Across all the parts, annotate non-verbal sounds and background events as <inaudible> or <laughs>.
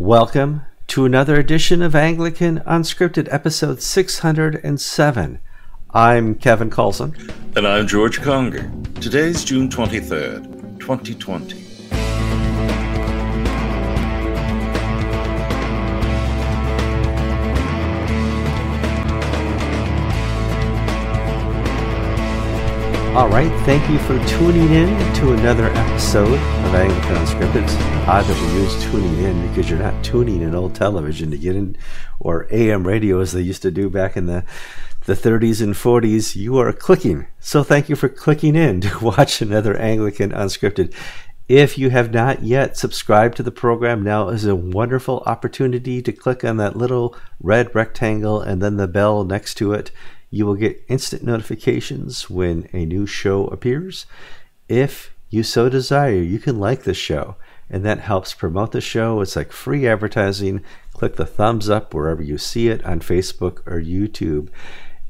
Welcome to another edition of Anglican Unscripted, episode 607. I'm Kevin Carlson. And I'm George Conger. Today's June 23rd, 2020. All right, thank you for tuning in to another episode of Anglican Unscripted. It's odd we use tuning in because you're not tuning in old television to get in, or AM radio as they used to do back in the, the 30s and 40s. You are clicking. So thank you for clicking in to <laughs> watch another Anglican Unscripted. If you have not yet subscribed to the program, now is a wonderful opportunity to click on that little red rectangle and then the bell next to it you will get instant notifications when a new show appears. If you so desire, you can like the show, and that helps promote the show. It's like free advertising. Click the thumbs up wherever you see it on Facebook or YouTube.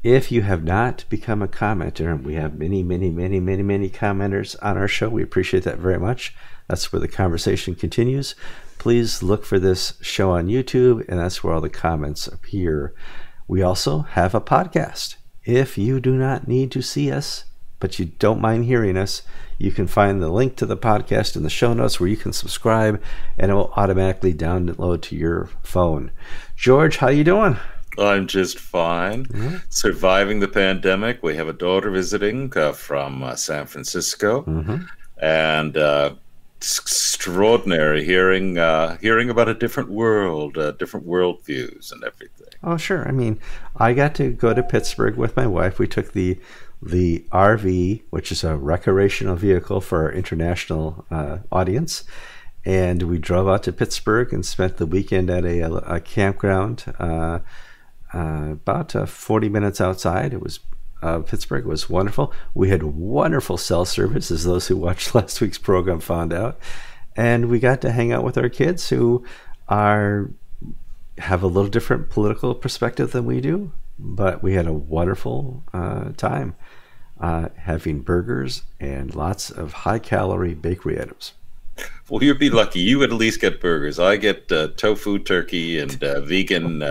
If you have not become a commenter, and we have many, many, many, many, many commenters on our show, we appreciate that very much. That's where the conversation continues. Please look for this show on YouTube, and that's where all the comments appear. We also have a podcast. If you do not need to see us, but you don't mind hearing us, you can find the link to the podcast in the show notes where you can subscribe and it will automatically download to your phone. George, how you doing? I'm just fine. Mm-hmm. Surviving the pandemic. We have a daughter visiting uh, from uh, San Francisco. Mm-hmm. And uh, extraordinary hearing uh, hearing about a different world, uh, different worldviews, and everything. Oh, sure. I mean, I got to go to Pittsburgh with my wife. We took the the RV, which is a recreational vehicle for our international uh, audience, and we drove out to Pittsburgh and spent the weekend at a, a campground. Uh, uh, about uh, 40 minutes outside. It was uh, Pittsburgh was wonderful. We had wonderful cell service, as those who watched <laughs> last week's program found out, and we got to hang out with our kids who are have a little different political perspective than we do. But we had a wonderful uh, time uh, having burgers and lots of high calorie bakery items. Well, you'd be lucky. You would at least get burgers. I get uh, tofu turkey and uh, vegan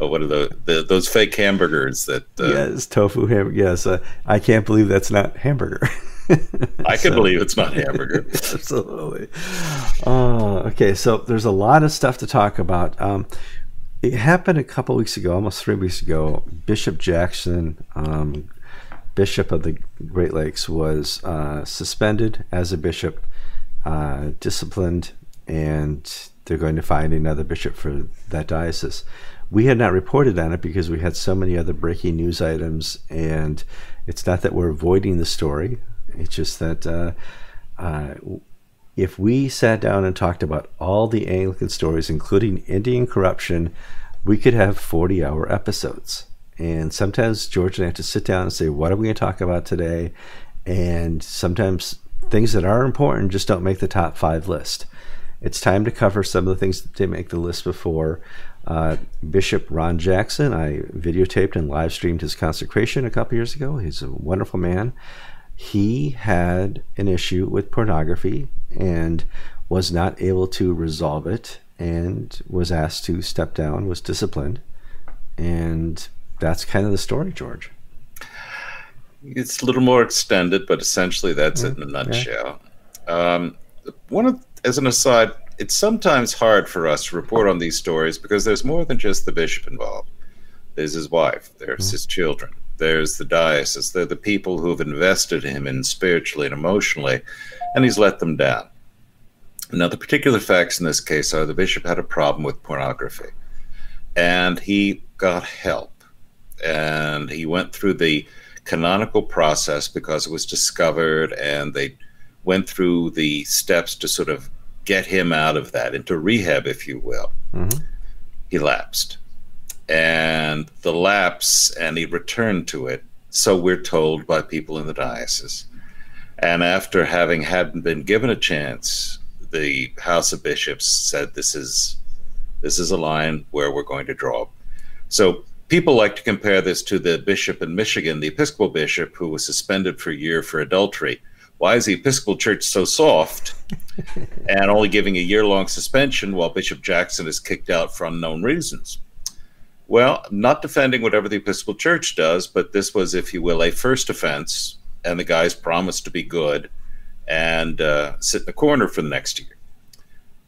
uh, what are the, the, those fake hamburgers that? Uh, yes, tofu hamburger. Yes, uh, I can't believe that's not hamburger. <laughs> I can so, believe it's not hamburger. <laughs> absolutely. Uh, okay, so there's a lot of stuff to talk about. Um, it happened a couple weeks ago, almost three weeks ago. Bishop Jackson, um, Bishop of the Great Lakes, was uh, suspended as a bishop, uh, disciplined, and they're going to find another bishop for that diocese we had not reported on it because we had so many other breaking news items, and it's not that we're avoiding the story. It's just that uh, uh, if we sat down and talked about all the Anglican stories, including Indian corruption, we could have 40 hour episodes. And sometimes George and I have to sit down and say, What are we going to talk about today? And sometimes things that are important just don't make the top five list. It's time to cover some of the things that didn't make the list before. Uh, Bishop Ron Jackson, I videotaped and live streamed his consecration a couple years ago. He's a wonderful man. He had an issue with pornography and was not able to resolve it and was asked to step down, was disciplined. And that's kind of the story, George. It's a little more extended, but essentially that's yeah, it in a nutshell. Yeah. Um, one of, as an aside, it's sometimes hard for us to report on these stories because there's more than just the bishop involved. There's his wife, there's mm-hmm. his children, there's the diocese, they're the people who've invested him in spiritually and emotionally, and he's let them down. Now, the particular facts in this case are the bishop had a problem with pornography, and he got help, and he went through the canonical process because it was discovered, and they went through the steps to sort of get him out of that into rehab, if you will. Mm-hmm. He lapsed, and the lapse, and he returned to it. So we're told by people in the diocese. And after having hadn't been given a chance, the House of Bishops said this is this is a line where we're going to draw. So people like to compare this to the bishop in Michigan, the Episcopal bishop who was suspended for a year for adultery. Why is the Episcopal Church so soft? <laughs> <laughs> and only giving a year long suspension while Bishop Jackson is kicked out for unknown reasons. Well, not defending whatever the Episcopal Church does, but this was, if you will, a first offense, and the guys promised to be good and uh, sit in the corner for the next year.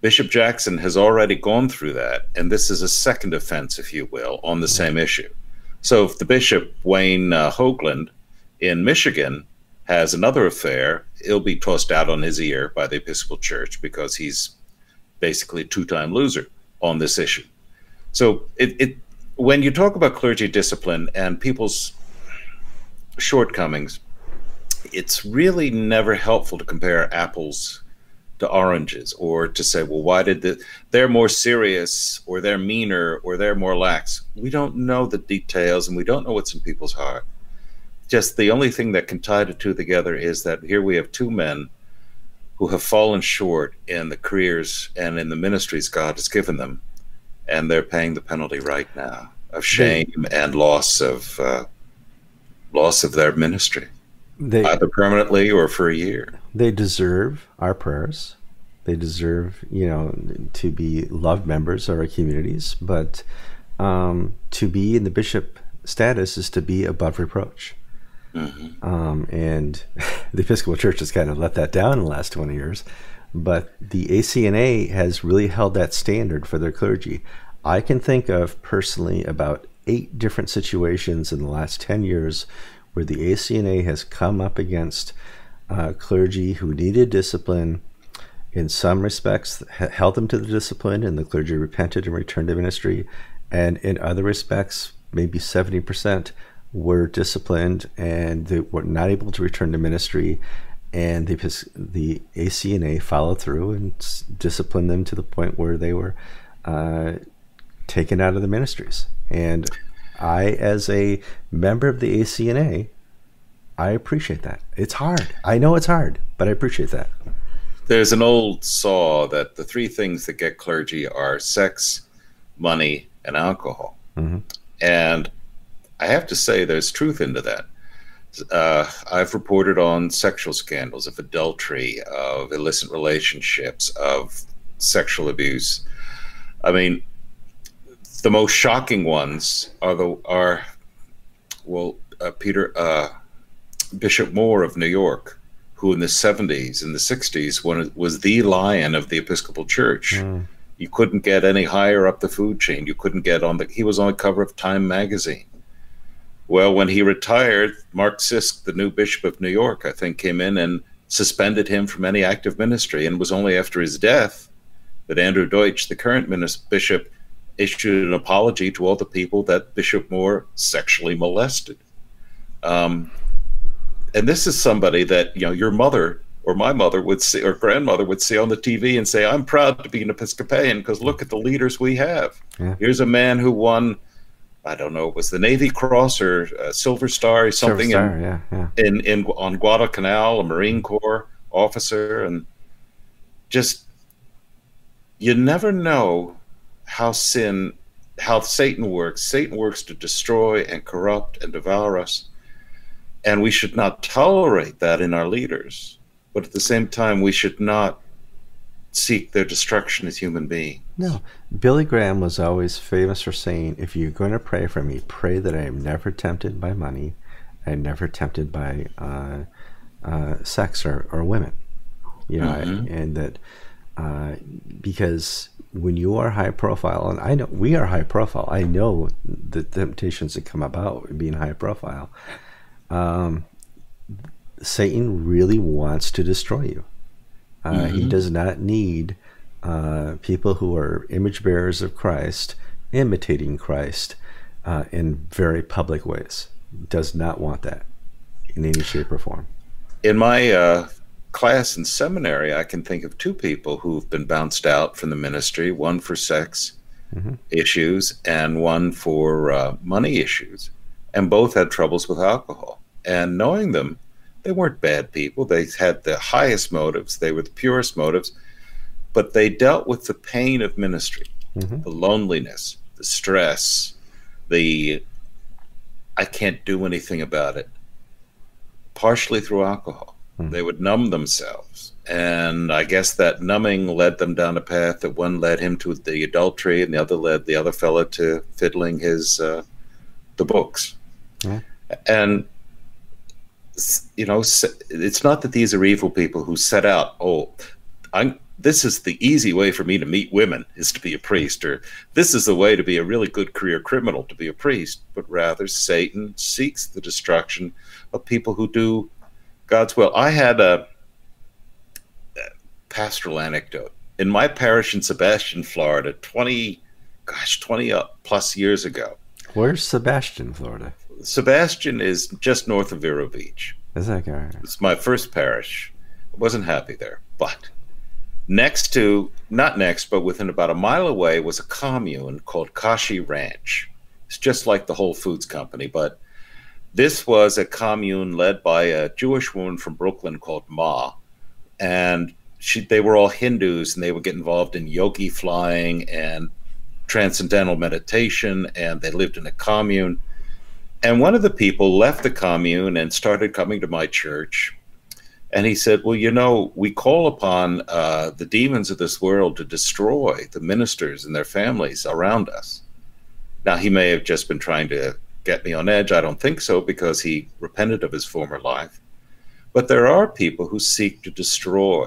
Bishop Jackson has already gone through that, and this is a second offense, if you will, on the same issue. So if the bishop, Whayne uh, Hougland, in Michigan, has another affair, he'll be tossed out on his ear by the Episcopal Church because he's basically a two-time loser on this issue. So it, it when you talk about clergy discipline and people's shortcomings, it's really never helpful to compare apples to oranges or to say, well, why did the, they're more serious or they're meaner or they're more lax. We don't know the details and we don't know what's in people's heart. Just the only thing that can tie the two together is that here we have two men who have fallen short in the careers and in the ministries God has given them, and they're paying the penalty right now of shame and loss of uh, loss of their ministry. They, either permanently or for a year. They deserve our prayers. They deserve, you know, to be loved members of our communities. But um, to be in the bishop status is to be above reproach. Mm-hmm. Um, and <laughs> the Episcopal Church has kind of let that down in the last 20 years. But the ACNA has really held that standard for their clergy. I can think of personally about eight different situations in the last 10 years where the ACNA has come up against uh, clergy who needed discipline. In some respects, held them to the discipline, and the clergy repented and returned to ministry. And in other respects, maybe 70% were disciplined and they were not able to return to ministry. And the, the ACNA followed through and disciplined them to the point where they were uh, taken out of the ministries. And I, as a member of the ACNA, I appreciate that. It's hard. I know it's hard, but I appreciate that. There's an old saw that the three things that get clergy are sex, money, and alcohol. Mm-hmm. And I have to say, there's truth into that. Uh, I've reported on sexual scandals of adultery, of illicit relationships, of sexual abuse. I mean, the most shocking ones are the are well uh, Peter uh, Bishop Moore of New York, who in the 70s and the 60s when it was the lion of the Episcopal Church. Mm. You couldn't get any higher up the food chain. You couldn't get on the he was on the cover of Time magazine. Well, when he retired, Mark Sisk, the new Bishop of New York, I think, came in and suspended him from any active ministry. And it was only after his death that Andrew Dietsche, the current bishop, issued an apology to all the people that Bishop Moore sexually molested. Um, and this is somebody that you know your mother or my mother would see or grandmother would see on the TV and say, "I'm proud to be an Episcopalian because look at the leaders we have." Yeah. Here's a man who won. I don't know, it was the Navy Cross or uh, Silver Star or something Star, in, yeah, yeah. in in on Guadalcanal, a Marine Corps officer, and just you never know how sin, how Satan works. Satan works to destroy and corrupt and devour us. And we should not tolerate that in our leaders. But at the same time, we should not seek their destruction as human beings. No. Billy Graham was always famous for saying, if you're going to pray for me, pray that I am never tempted by money and never tempted by uh, uh, sex or, or women. You know, mm-hmm. and that uh, because when you are high profile, and I know we are high profile, I know the temptations that come about being high profile. Um, Satan really wants to destroy you. Uh, mm-hmm. He does not need uh, people who are image bearers of Christ imitating Christ uh, in very public ways. Does not want that in any shape or form. In my uh, class in seminary, I can think of two people who've been bounced out from the ministry one for sex mm-hmm. issues and one for uh, money issues. And both had troubles with alcohol. And knowing them, they weren't bad people. They had the highest motives, they were the purest motives, but they dealt with the pain of ministry, mm-hmm. the loneliness, the stress, the I can't do anything about it, partially through alcohol. Mm. They would numb themselves and I guess that numbing led them down a path that one led him to the adultery, and the other led the other fellow to fiddling his uh, the books. And you know, it's not that these are evil people who set out. Oh, I'm. This is the easy way for me to meet women is to be a priest, or this is the way to be a really good career criminal to be a priest. But rather, Satan seeks the destruction of people who do God's will. I had a pastoral anecdote. In my parish in Sebastian, Florida, 20, gosh, 20 uh, plus years ago. Where's Sebastian, Florida? Sebastian is just north of Vero Beach. Is that right? It's my first parish. I wasn't happy there. But next to, not next, but within about a mile away was a commune called Kashi Ranch. It's just like the Whole Foods Company, but this was a commune led by a Jewish woman from Brooklyn called Ma. And she, they were all Hindus and they would get involved in yogi flying and transcendental meditation. And they lived in a commune. And one of the people left the commune and started coming to my church. And he said, Well, you know, we call upon uh, the demons of this world to destroy the ministers and their families around us. Now, he may have just been trying to get me on edge. I don't think so because he repented of his former life. But there are people who seek to destroy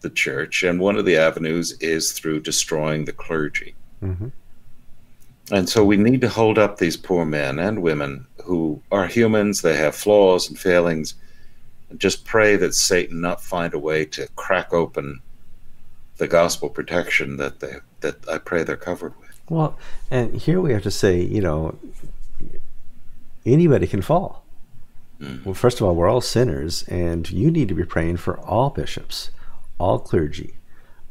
the church, and one of the avenues is through destroying the clergy. Mm-hmm. And so we need to hold up these poor men and women who are humans, they have flaws and failings, and just pray that Satan not find a way to crack open the gospel protection that they that I pray they're covered with. Well, and here we have to say, you know, anybody can fall. Mm. Well, first of all, we're all sinners, and you need to be praying for all bishops all clergy,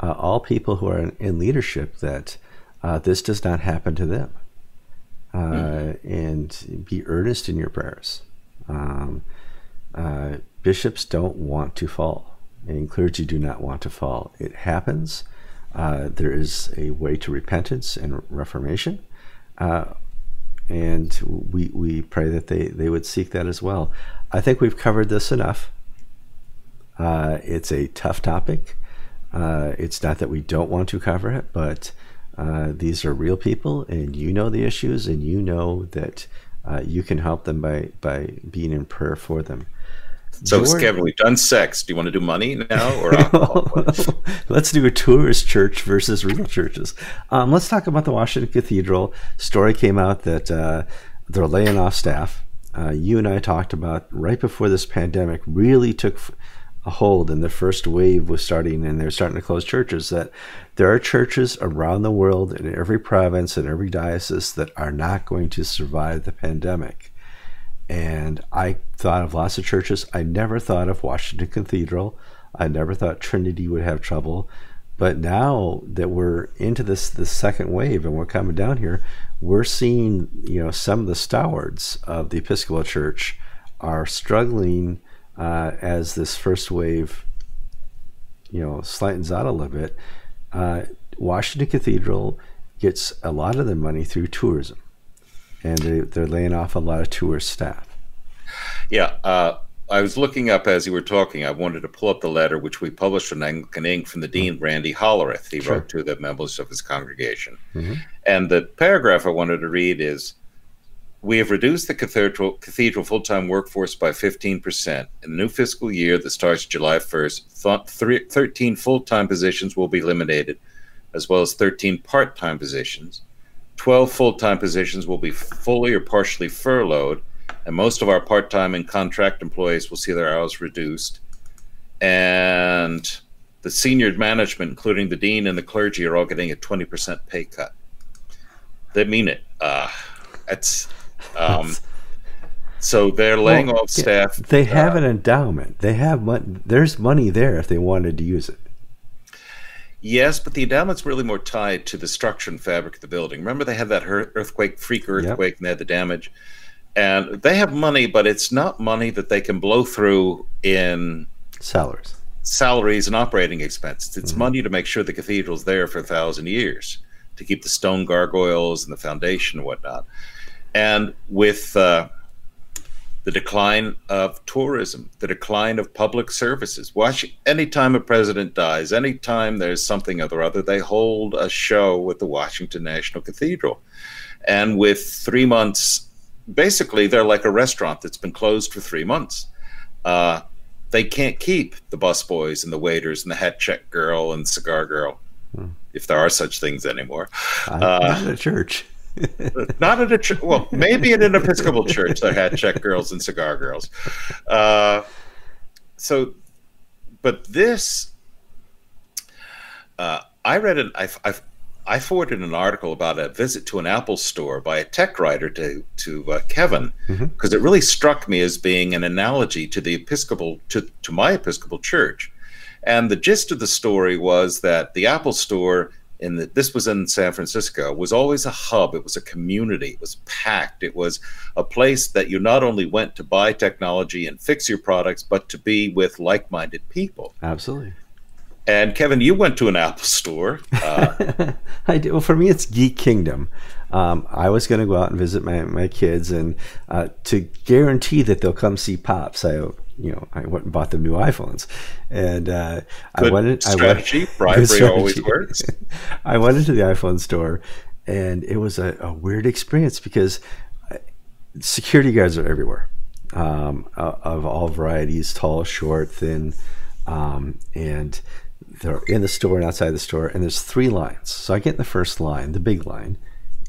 uh, all people who are in, in leadership, that uh, this does not happen to them. Uh, mm-hmm. And be earnest in your prayers. Um, uh, bishops don't want to fall, and clergy do not want to fall. It happens. Uh, there is a way to repentance and reformation. Uh, and we, we pray that they, they would seek that as well. I think we've covered this enough. Uh, it's a tough topic. Uh, it's not that we don't want to cover it, but uh, these are real people, and you know the issues, and you know that uh, you can help them by by being in prayer for them. So, George, Kevin, we've done sex. Do you want to do money now, or <laughs> let's do a tourist church versus real churches? Um, let's talk about the Washington Cathedral. Story came out that uh, they're laying off staff. Uh, you and I talked about right before this pandemic really took a hold and the first wave was starting and they're starting to close churches that there are churches around the world in every province and every diocese that are not going to survive the pandemic. And i thought of lots of churches. I never thought of washington cathedral. I never thought trinity would have trouble. But now that we're into this the second wave and we're coming down here we're seeing you know some of the stalwarts of the episcopal church are struggling uh, as this first wave, you know, slightens out a little bit, uh, Washington Cathedral gets a lot of their money through tourism, and they, they're laying off a lot of tour staff. Yeah, uh, I was looking up as you were talking. I wanted to pull up the letter which we published in Anglican Ink from the Dean mm-hmm. Randy Hollerith. He sure. wrote to the members of his congregation, mm-hmm. and the paragraph I wanted to read is we have reduced the cathedral, cathedral full time workforce by 15%. In the new fiscal year that starts July 1st, th- 13 full time positions will be eliminated, as well as 13 part time positions. 12 full time positions will be fully or partially furloughed, and most of our part time and contract employees will see their hours reduced. And the senior management, including the dean and the clergy, are all getting a 20% pay cut. They mean it. Uh, that's um, so they're laying well, off staff. They have uh, an endowment. They have money. There's money there if they wanted to use it. Yes, but the endowment's really more tied to the structure and fabric of the building. Remember, they had that earthquake, freak earthquake, yep. and they had the damage. And they have money, but it's not money that they can blow through in salaries, salaries and operating expenses. It's mm-hmm. money to make sure the cathedral's there for a thousand years to keep the stone gargoyles and the foundation and whatnot. And with uh, the decline of tourism, the decline of public services. Watch anytime a president dies, anytime there's something or other, they hold a show at the Washington National Cathedral. And with three months, basically, they're like a restaurant that's been closed for three months. Uh, they can't keep the busboys and the waiters and the hat check girl and cigar girl, hmm. if there are such things anymore. Uh, not a church. <laughs> not at a church. Well, maybe at an Episcopal church, that had check girls and cigar girls. Uh, so, but this, uh, I read it. I, I, I forwarded an article about a visit to an Apple store by a tech writer to to uh, Kevin because mm-hmm. it really struck me as being an analogy to the Episcopal to to my Episcopal church. And the gist of the story was that the Apple store in the, this was in San Francisco was always a hub. It was a community. It was packed. It was a place that you not only went to buy technology and fix your products, but to be with like-minded people. Absolutely. And Kevin, you went to an Apple store. Uh, <laughs> I do. Well, for me, it's Geek Kingdom. Um, I was going to go out and visit my, my kids, and uh, to guarantee that they'll come see Pops, I you know I went and bought them new iPhones, and uh, I went. Strategy, I <laughs> went, bribery strategy. always works. <laughs> I went into the iPhone store, and it was a, a weird experience because uh, security guards are everywhere, um, of all varieties, tall, short, thin, um, and they're in the store and outside the store, and there's three lines. So I get in the first line, the big line,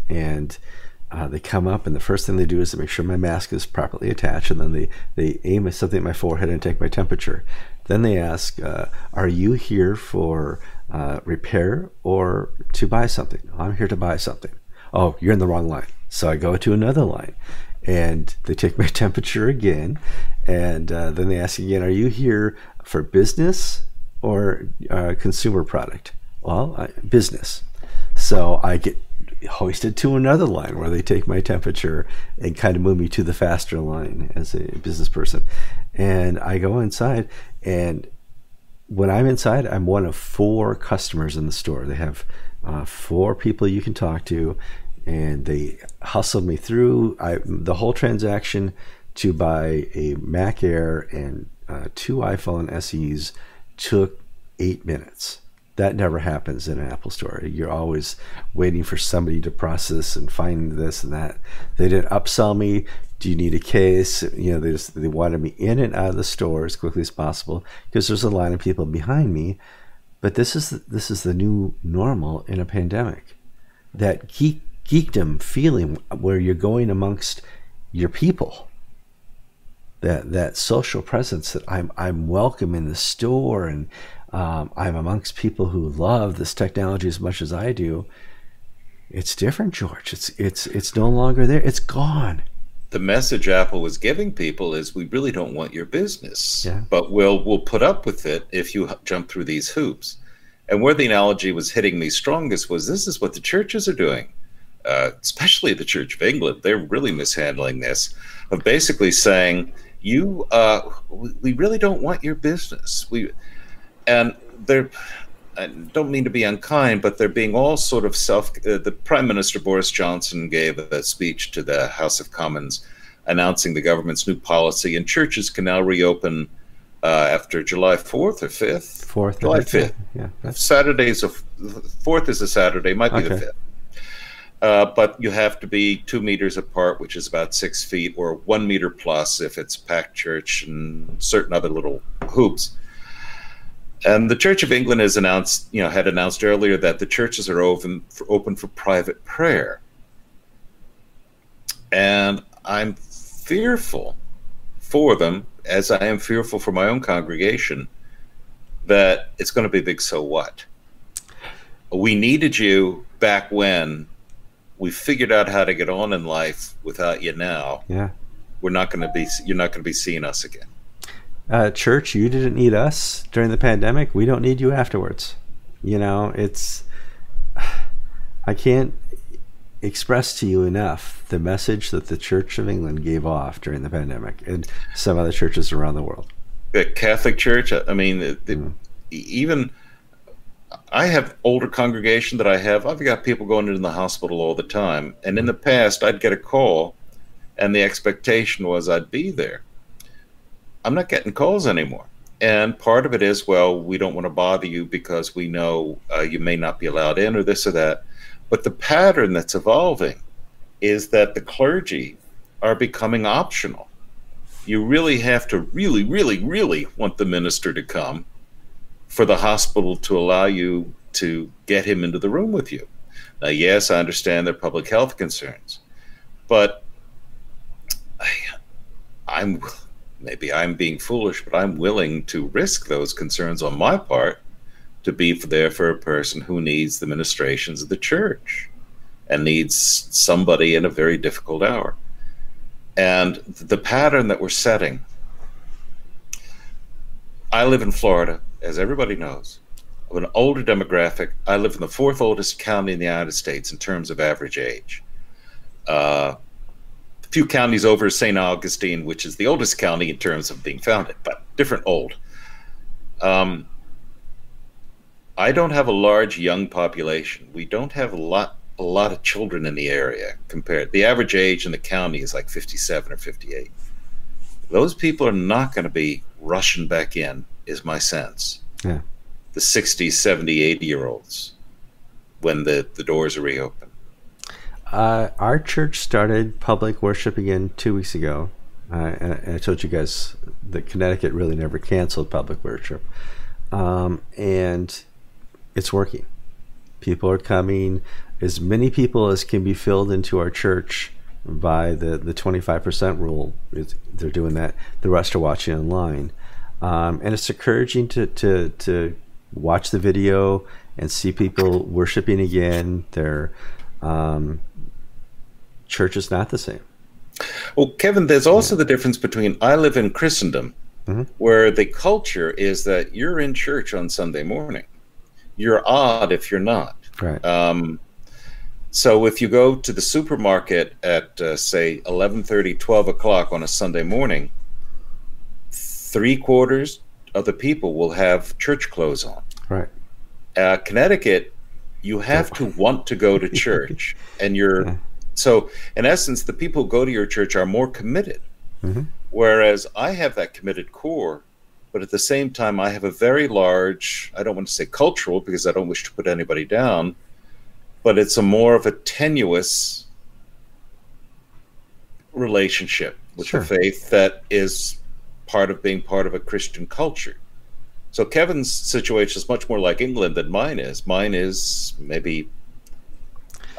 and uh, they come up, and the first thing they do is to make sure my mask is properly attached, and then they, they aim at something at my forehead and take my temperature. Then they ask, uh, Are you here for uh, repair or to buy something? I'm here to buy something. Oh, you're in the wrong line. So I go to another line and they take my <laughs> temperature again. And uh, then they ask again, Are you here for business or uh, consumer product? Well, I, business. So I get hoisted to another line where they take my temperature and kind of move me to the faster line as a business person. And I go inside, and when I'm inside, I'm one of four customers in the store. They have uh, four people you can talk to, and they hustled me through I, the whole transaction to buy a Mac Air and uh, two iPhone SEs took eight minutes. That never happens in an Apple store. You're always waiting for somebody to process and find this and that. They didn't upsell me. Do you need a case? You know, they just they wanted me in and out of the store as quickly as possible because there's a line of people behind me. But this is this is the new normal in a pandemic. That geek geekdom feeling where you're going amongst your people that that social presence that I'm I'm welcome in the store and um, I'm amongst people who love this technology as much as I do. It's different, George. It's it's it's no longer there. It's gone. The message Apple was giving people is we really don't want your business, yeah. but we'll we'll put up with it if you jump through these hoops. And where the analogy was hitting me strongest was this is what the churches are doing, uh, especially the Church of England. They're really mishandling this of basically saying you uh, we really don't want your business we and they're I don't mean to be unkind, but they're being all sort of self. Uh, the Prime Minister Boris Johnson gave a speech to the House of Commons announcing the government's new policy, and churches can now reopen uh, after July 4th or 5th. 4th. July 5th. Yeah. Saturday's a 4th is a Saturday, might be okay. the 5th. Uh, but you have to be two meters apart, which is about six feet, or one meter plus if it's packed church and certain other little hoops. And the Church of England has announced, you know, had announced earlier that the churches are open for, open for private prayer. And I'm fearful for them, as I am fearful for my own congregation, that it's going to be big. So what? We needed you back when we figured out how to get on in life without you now. Yeah. We're not going to be, you're not going to be seeing us again. Uh, church, you didn't need us during the pandemic. We don't need you afterwards. You know, it's, I can't express to you enough the message that the Church of England gave off during the pandemic and some other churches around the world. The Catholic Church, I mean, the, mm. even I have older congregation that I have. I've got people going into the hospital all the time, and in the past, I'd get a call, and the expectation was I'd be there. I'm not getting calls anymore. And part of it is, well, we don't want to bother you because we know uh, you may not be allowed in or this or that. But the pattern that's evolving is that the clergy are becoming optional. You really have to really, really, really want the minister to come for the hospital to allow you to get him into the room with you. Now, yes, I understand their public health concerns, but I, I'm maybe I'm being foolish, but I'm willing to risk those concerns on my part to be there for a person who needs the ministrations of the church and needs somebody in a very difficult hour. And the pattern that we're setting, I live in Florida, as everybody knows, of an older demographic. I live in the fourth oldest county in the United States in terms of average age. Uh, a few counties over St. Augustine, which is the oldest county in terms of being founded, but different old. Um, I don't have a large young population. We don't have a lot a lot of children in the area compared. The average age in the county is like 57 or 58. Those people are not going to be rushing back in, is my sense. Yeah. The 60, 70, 80 year olds when the, the doors are reopened. Uh, our church started public worship again two weeks ago. Uh, and, I told you guys that Connecticut really never canceled public worship. Um, and it's working. People are coming as many people as can be filled into our church by the, the 25% rule. It's, they're doing that. The rest are watching online. Um, and it's encouraging to, to, to watch the video and see people worshiping again. Their um, church is not the same. Well, Kevin, there's also the difference between I live in Christendom, mm-hmm. where the culture is that you're in church on Sunday morning. You're odd if you're not. Right. Um, so if you go to the supermarket at uh, say 11:30, 12 o'clock on a Sunday morning, three quarters of the people will have church clothes on. Right. Uh, Connecticut, you have to want to go to <laughs> church, and you're yeah. So in essence, the people who go to your church are more committed. Mm-hmm. Whereas I have that committed core, but at the same time, I have a very large. I don't want to say cultural because I don't wish to put anybody down but it's a more of a tenuous relationship with sure. the faith that is part of being part of a Christian culture. So Kevin's situation is much more like England than mine is. Mine is maybe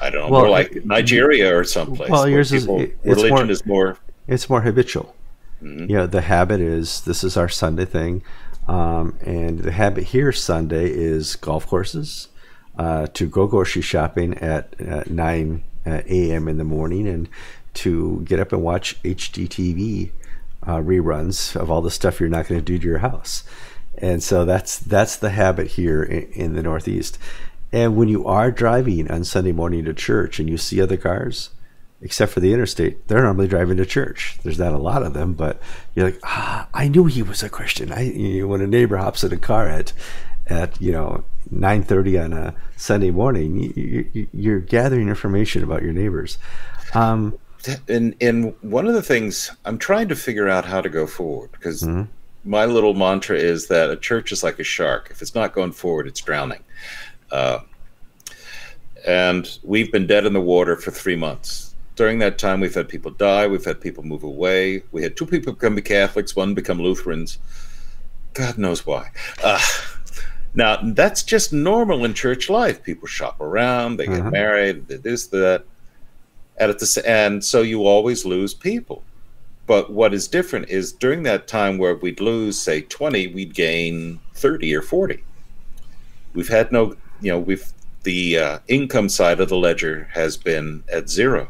I don't know, well, more like Nigeria or someplace. Well, yours people, is religion more, is more. It's more habitual. Mm-hmm. You know, the habit is this is our Sunday thing, um, and the habit here Sunday is golf courses, uh, to go grocery shopping at, at 9 uh, a.m. in the morning and to get up and watch HGTV uh, reruns of all the stuff you're not going to do to your house. And so that's that's the habit here in, in, the Northeast. And when you are driving on Sunday morning to church and you see other cars, except for the interstate, they're normally driving to church. There's not a lot of them, but you're like, ah, I knew he was a Christian. I you know, when a neighbor hops in a car at at you know 9:30 on a Sunday morning, you, are gathering information about your neighbors. Um, and and one of the things I'm trying to figure out how to go forward because mm-hmm. my little mantra is that a church is like a shark. If it's not going forward, it's drowning. Uh, and we've been dead in the water for three months. During that time, we've had people die. We've had people move away. We had two people become Catholics, one become Lutherans. God knows why. Uh, now that's just normal in church life. People shop around, they get uh-huh. married, they this, that, and at the and so you always lose people. But what is different is during that time where we'd lose, say, twenty, we'd gain thirty or forty. We've had no, you know, we've the uh, income side of the ledger has been at zero.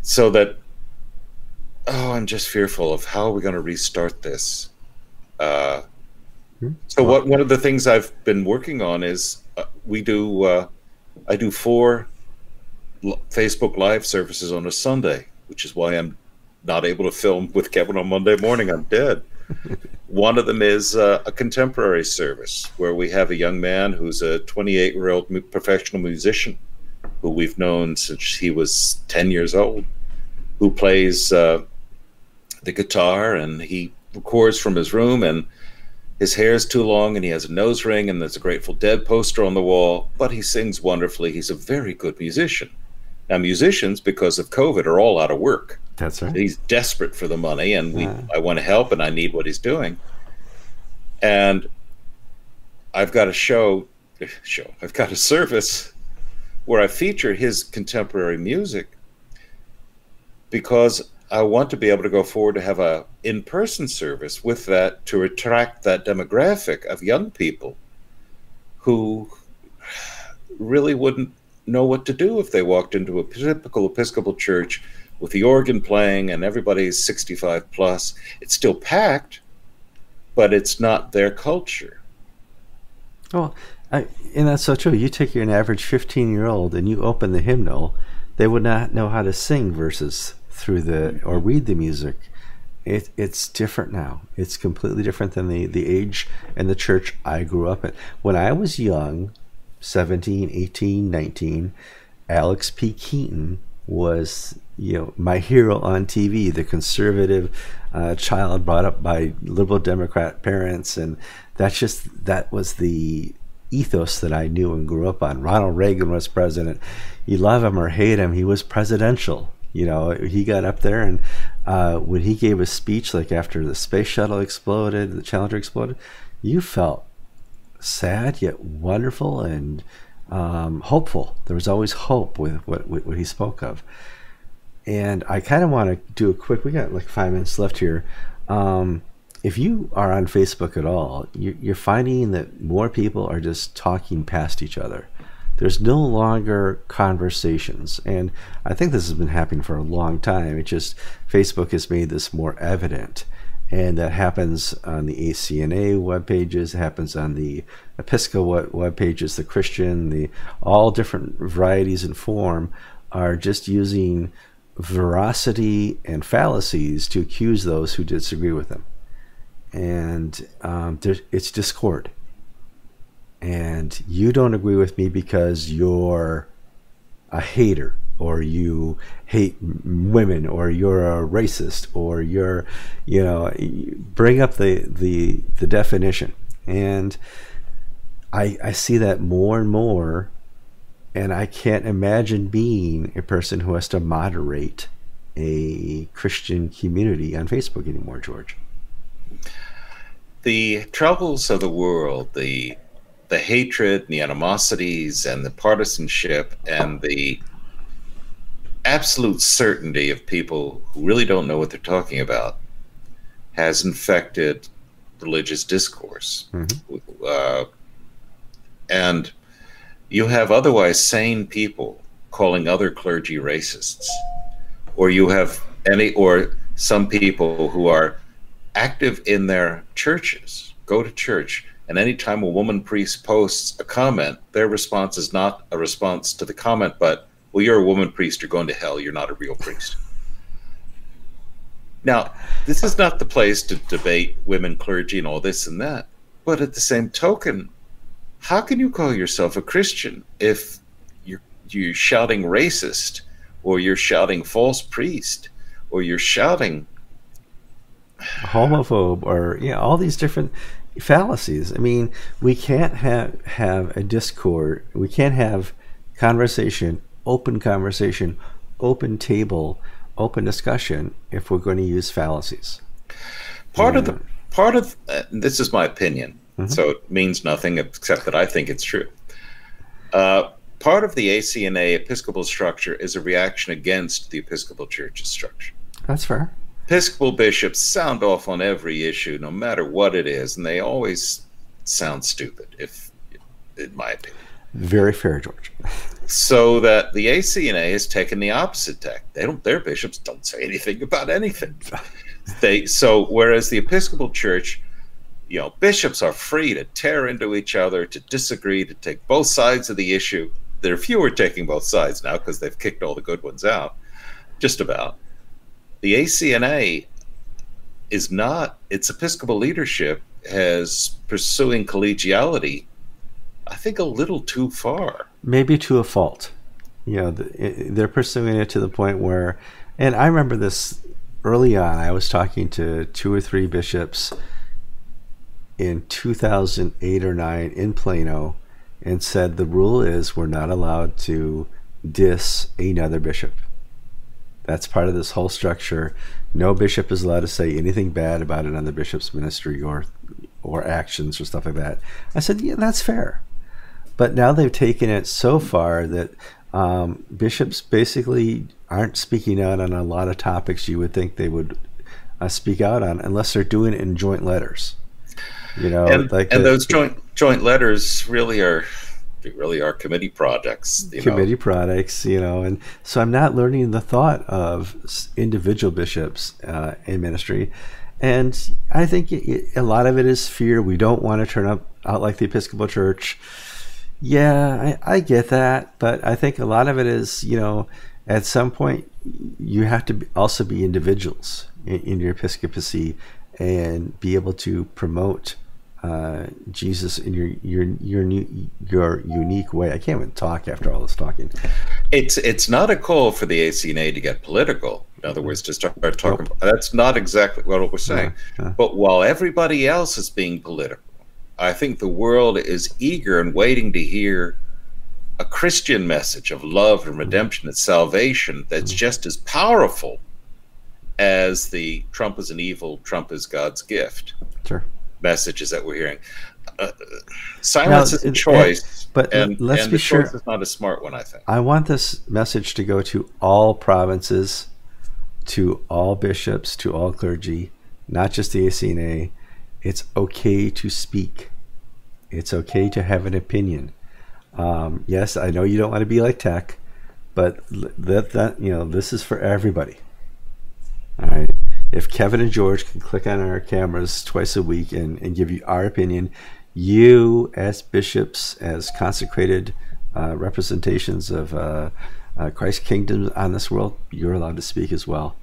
So that, oh, I'm just fearful of how are we going to restart this. Uh, so what one of the things I've been working on is uh, we do uh, I do four l- Facebook Live services on a Sunday, which is why I'm not able to film with Kevin on Monday morning. I'm dead. One of them is uh, a contemporary service where we have a young man who's a 28 year old professional musician who we've known since he was 10 years old, who plays uh, the guitar and he records from his room and his hair is too long and he has a nose ring and there's a Grateful Dead poster on the wall, but he sings wonderfully. He's a very good musician. Now, musicians, because of COVID, are all out of work. That's right. He's desperate for the money, and we, I want to help, and I need what he's doing. And I've got a show, show. I've got a service where I feature his contemporary music because I want to be able to go forward to have a in-person service with that to attract that demographic of young people who really wouldn't know what to do if they walked into a typical Episcopal church with the organ playing and everybody's 65 plus. It's still packed, but it's not their culture. Well, I, and that's so true. You take an average 15 year old and you open the hymnal, they would not know how to sing verses through the or read the music. It, it's different now. It's completely different than the, the age and the church I grew up in. When I was young, 17, 18, 19, Alex P. Keaton was you know my hero on TV, the conservative uh, child brought up by liberal Democrat parents, and that's just that was the ethos that I knew and grew up on. Ronald Reagan was president. You love him or hate him, he was presidential. You know, he got up there and uh, when he gave a speech, like after the space shuttle exploded, the Challenger exploded, you felt sad yet wonderful and um, hopeful. There was always hope with what, what he spoke of. And I kind of want to do a quick. We got like five minutes left here. Um, if you are on Facebook at all, you're finding that more people are just talking past each other. There's no longer conversations, and I think this has been happening for a long time. It just Facebook has made this more evident and that happens on the ACNA web pages, happens on the Episcopal web pages, the Christian, the all different varieties and form are just using veracity and fallacies to accuse those who disagree with them, and um, it's discord. And you don't agree with me because you're a hater or you hate women or you're a racist or you're you know bring up the the the definition and i i see that more and more and i can't imagine being a person who has to moderate a christian community on facebook anymore george the troubles of the world the the hatred and the animosities and the partisanship and the absolute certainty of people who really don't know what they're talking about has infected religious discourse. Mm-hmm. Uh, and you have otherwise sane people calling other clergy racists, or you have any, or some people who are active in their churches, go to church, and anytime a woman priest posts a comment, their response is not a response to the comment, but well, you're a woman priest, you're going to hell, you're not a real priest. Now, this is not the place to debate women clergy and all this and that. But at the same token, how can you call yourself a Christian if you're, you're shouting racist or you're shouting false priest or you're shouting homophobe or yeah, all these different fallacies. I mean, we can't have have a discord. We can't have conversation open conversation, open table, open discussion if we're going to use fallacies. Part yeah. of the part of uh, this is my opinion, mm-hmm. so it means nothing except that I think it's true. Uh, part of the ACNA Episcopal structure is a reaction against the Episcopal Church's structure. That's fair. Episcopal bishops sound off on every issue, no matter what it is, and they always sound stupid, if in my opinion. Very fair, George. so that the ACNA has taken the opposite tack. They don't. Their bishops don't say anything about anything. <laughs> They so whereas the Episcopal Church, you know, bishops are free to tear into each other, to disagree, to take both sides of the issue. There are fewer taking both sides now because they've kicked all the good ones out, just about. The ACNA is not. Its Episcopal leadership has pursuing collegiality I think a little too far. Maybe to a fault. You know, they're pursuing it to the point where, And I remember this early on. I was talking to two or three bishops in 2008 or 9 in Plano and said the rule is we're not allowed to diss another bishop. That's part of this whole structure. No bishop is allowed to say anything bad about another bishop's ministry or or actions or stuff like that. I said, yeah, that's fair. But now they've taken it so far that um, bishops basically aren't speaking out on a lot of topics you would think they would uh, speak out on unless they're doing it in joint letters. You know, and, like and the, those joint joint letters really are really are committee projects. committee know. projects, you know, and so I'm not learning the thought of individual bishops uh, in ministry, and I think it, a lot of it is fear. We don't want to turn up out like the Episcopal Church. Yeah, I, I get that, but I think a lot of it is, you know, at some point you have to also be individuals in, in your episcopacy and be able to promote uh, Jesus in your your your new, your unique way. I can't even talk after all this talking. It's it's not a call for the ACNA to get political. In other words, to start talking. Nope. That's not exactly what we're saying. Yeah, yeah. But while everybody else is being political, I think the world is eager and waiting to hear a Christian message of love and redemption and salvation that's mm-hmm. just as powerful as the Trump is an evil, Trump is God's gift. Sure messages that we're hearing. Uh, silence now, is a choice, but and, let's and be sure it's not a smart one. I think. I want this message to go to all provinces, to all bishops, to all clergy, not just the ACNA. It's okay to speak. It's okay to have an opinion. Um, yes, I know you don't want to be like TEC, but that that you know this is for everybody. All right if Kevin and George can click on our cameras twice a week and, and give you our opinion, you as bishops, as consecrated uh, representations of uh, uh, Christ's kingdom on this world, you're allowed to speak as well.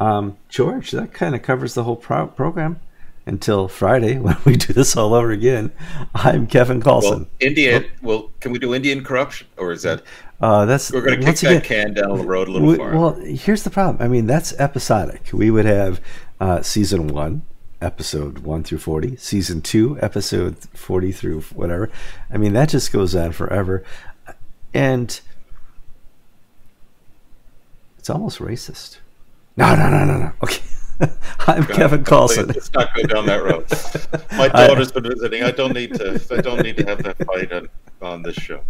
Um, George, that kind of covers the whole pro- program until Friday <laughs> when we do this all over again. I'm Kevin Kallsen. Well, Indian. Oh. Well, can we do Indian corruption, or is that? Uh, that's we're going to kick that can down the road a little we, far. Well, here's the problem. I mean, that's episodic. We would have uh, season one, episode one through forty, season two, episode forty through whatever. I mean, that just goes on forever, and it's almost racist. No, no, no, no, no. Okay. <laughs> I'm God, Kevin Kallsen. Let's not go down that road. <laughs> My daughter's been visiting. I don't need to. I don't need to have that fight on, on this show.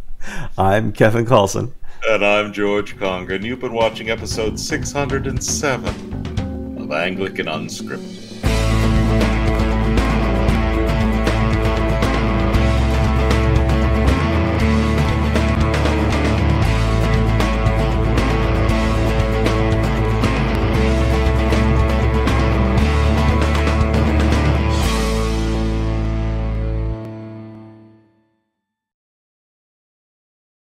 I'm Kevin Kallsen. And I'm George Conger, and you've been watching episode 607 of Anglican Unscripted.